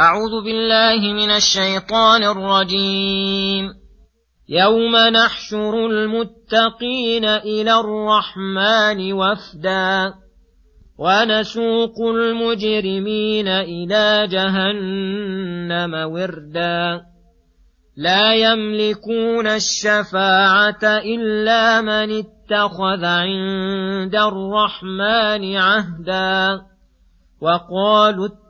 أعوذ بالله من الشيطان الرجيم. يوم نحشر المتقين إلى الرحمن وفدا. ونسوق المجرمين إلى جهنم وردا. لا يملكون الشفاعة إلا من اتخذ عند الرحمن عهدا. وقالوا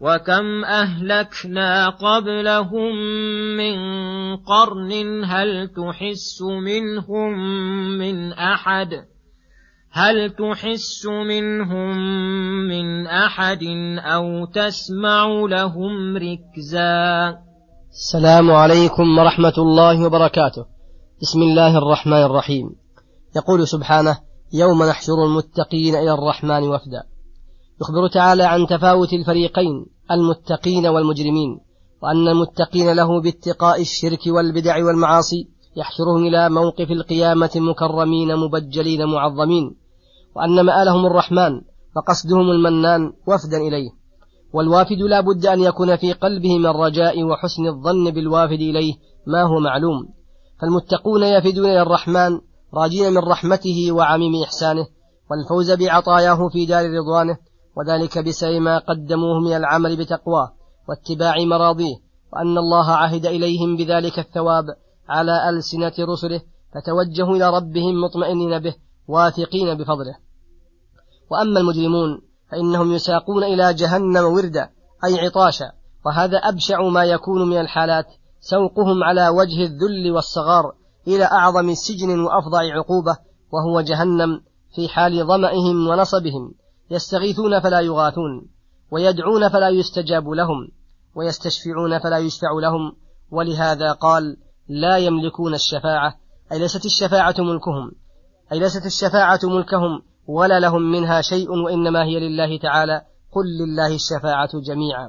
وكم أهلكنا قبلهم من قرن هل تحس منهم من أحد هل تحس منهم من أحد أو تسمع لهم ركزا السلام عليكم ورحمة الله وبركاته. بسم الله الرحمن الرحيم. يقول سبحانه يوم نحشر المتقين إلى الرحمن وفدا. يخبر تعالى عن تفاوت الفريقين المتقين والمجرمين وأن المتقين له باتقاء الشرك والبدع والمعاصي يحشرهم إلى موقف القيامة مكرمين مبجلين معظمين وأن مآلهم الرحمن فقصدهم المنان وفدا إليه. والوافد لا بد أن يكون في قلبه من الرجاء وحسن الظن بالوافد إليه ما هو معلوم. فالمتقون يفدون إلى الرحمن راجين من رحمته وعميم إحسانه والفوز بعطاياه في دار رضوانه وذلك بسبب ما قدموه من العمل بتقواه واتباع مراضيه وأن الله عهد إليهم بذلك الثواب على ألسنة رسله فتوجهوا إلى ربهم مطمئنين به واثقين بفضله. وأما المجرمون فإنهم يساقون إلى جهنم وردا أي عطاشا وهذا أبشع ما يكون من الحالات سوقهم على وجه الذل والصغار إلى أعظم سجن وأفظع عقوبة وهو جهنم في حال ظمئهم ونصبهم. يستغيثون فلا يغاثون ويدعون فلا يستجاب لهم ويستشفعون فلا يشفع لهم. ولهذا قال لا يملكون الشفاعة أي ليست الشفاعة ملكهم أي ليست الشفاعة ملكهم ولا لهم منها شيء وإنما هي لله تعالى. قل لله الشفاعة جميعا.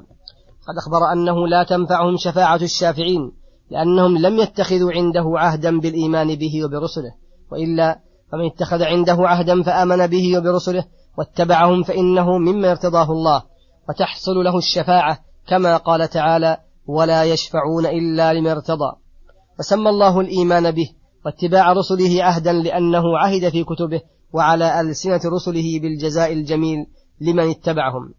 قد أخبر أنه لا تنفعهم شفاعة الشافعين لأنهم لم يتخذوا عنده عهدا بالإيمان به وبرسله وإلا فمن اتخذ عنده عهدا فآمن به وبرسله واتبعهم فإنه مما ارتضاه الله وتحصل له الشفاعة كما قال تعالى ولا يشفعون إلا لما ارتضى. فسمى الله الإيمان به واتباع رسله عهدا لأنه عهد في كتبه وعلى ألسنة رسله بالجزاء الجميل لمن اتبعهم.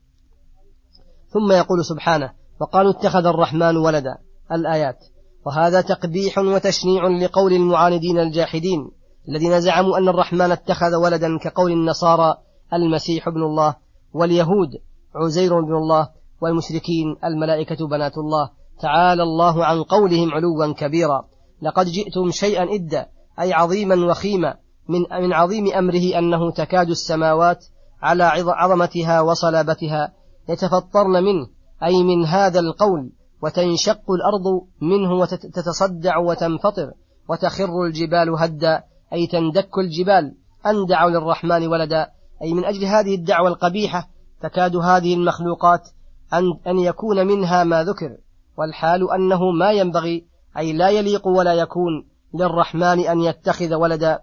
ثم يقول سبحانه وقالوا اتخذ الرحمن ولدا الآيات. وهذا تقبيح وتشنيع لقول المعاندين الجاحدين الذين زعموا أن الرحمن اتخذ ولدا كقول النصارى المسيح ابن الله واليهود عزير بن الله والمشركين الملائكة بنات الله. تعالى الله عن قولهم علوا كبيرا. لقد جئتم شيئا إدا أي عظيما وخيما من, من عظيم أمره أنه تكاد السماوات على عظمتها وصلابتها يتفطرن منه أي من هذا القول وتنشق الأرض منه وتتصدع وتنفطر وتخر الجبال هدا أي تندك الجبال. أن دعوا للرحمن ولدا أي من أجل هذه الدعوة القبيحة تكاد هذه المخلوقات أن, أن يكون منها ما ذكر والحال أنه ما ينبغي أي لا يليق ولا يكون للرحمن أن يتخذ ولدا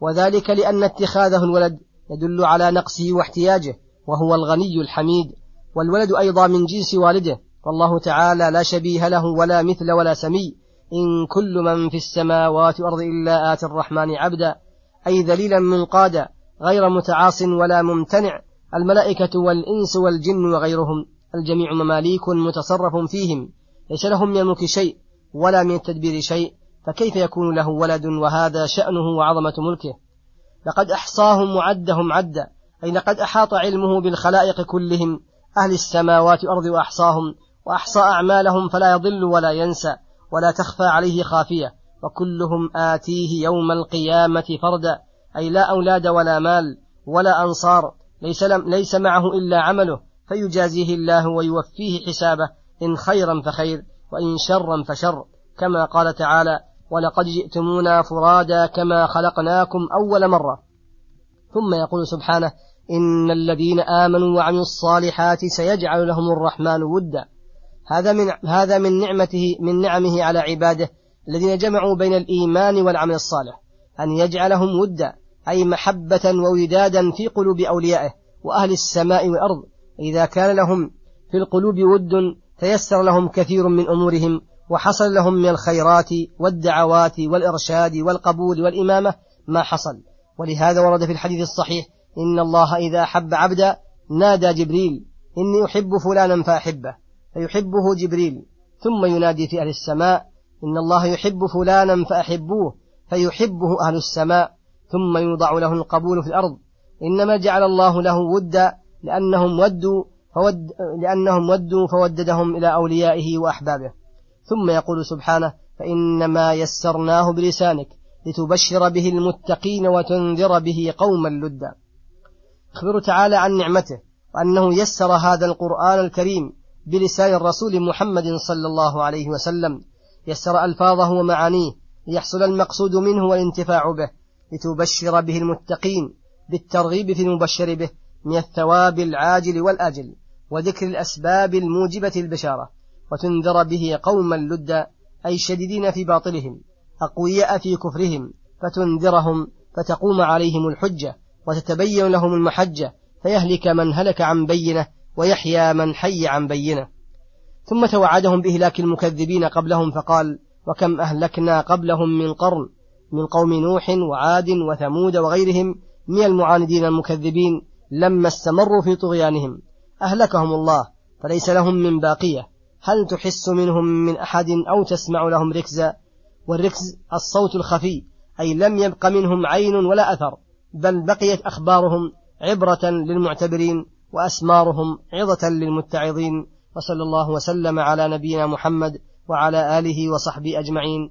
وذلك لأن اتخاذه الولد يدل على نقصه واحتياجه وهو الغني الحميد والولد أيضا من جنس والده والله تعالى لا شبيه له ولا مثل ولا سمي إن كل من في السماوات والأرض إلا آتي الرحمن عبدا أي ذليلا منقادا غير متعاص ولا ممتنع. الملائكة والإنس والجن وغيرهم. الجميع مماليك متصرف فيهم. ليس لهم من الملك شيء ولا من التدبير شيء. فكيف يكون له ولد وهذا شأنه وعظمة ملكه؟ لقد أحصاهم وعدهم عدا. أي لقد أحاط علمه بالخلائق كلهم. أهل السماوات والأرض وأحصاهم. وأحصى أعمالهم فلا يضل ولا ينسى. ولا تخفى عليه خافية. وكلهم آتيه يوم القيامة فردا. أي لا أولاد ولا مال ولا أنصار ليس, ليس معه إلا عمله فيجازيه الله ويوفيه حسابه إن خيرا فخير وإن شرا فشر كما قال تعالى ولقد جئتمونا فرادا كما خلقناكم أول مرة ثم يقول سبحانه إن الذين آمنوا وعملوا الصالحات سيجعل لهم الرحمن ودا هذا من هذا من نعمته من نعمه على عباده الذين جمعوا بين الإيمان والعمل الصالح أن يجعلهم ودا. أي محبة وودادا في قلوب أوليائه وأهل السماء والأرض. إذا كان لهم في القلوب ود تيسر لهم كثير من أمورهم وحصل لهم من الخيرات والدعوات والإرشاد والقبول والإمامة ما حصل. ولهذا ورد في الحديث الصحيح إن الله إذا أحب عبدا نادى جبريل إني أحب فلانا فأحبه فيحبه جبريل ثم ينادي في أهل السماء إن الله يحب فلانا فأحبوه فيحبه أهل السماء. ثم يوضع له القبول في الأرض. إنما جعل الله له ودا لأنهم ودوا فود لأنهم ودوا فوددهم إلى أوليائه وأحبابه. ثم يقول سبحانه فإنما يسرناه بلسانك لتبشر به المتقين وتنذر به قوما لدا. يخبر تعالى عن نعمته وأنه يسر هذا القرآن الكريم بلسان الرسول محمد صلى الله عليه وسلم. يسر ألفاظه ومعانيه ليحصل المقصود منه والانتفاع به. لتبشر به المتقين بالترغيب في المبشر به من الثواب العاجل والآجل وذكر الأسباب الموجبة البشارة وتنذر به قوما لدا أي شديدين في باطلهم أقوياء في كفرهم فتنذرهم فتقوم عليهم الحجة وتتبين لهم المحجة فيهلك من هلك عن بينة ويحيى من حي عن بينة. ثم توعدهم بإهلاك المكذبين قبلهم فقال وكم أهلكنا قبلهم من قرن؟ من قوم نوح وعاد وثمود وغيرهم من المعاندين المكذبين لما استمروا في طغيانهم. أهلكهم الله فليس لهم من باقية. هل تحس منهم من أحد أو تسمع لهم ركزا والركز الصوت الخفي أي لم يبق منهم عين ولا أثر بل بقيت أخبارهم عبرة للمعتبرين وأسمارهم عظة للمتعظين. وصلى الله وسلم على نبينا محمد وعلى آله وصحبه أجمعين.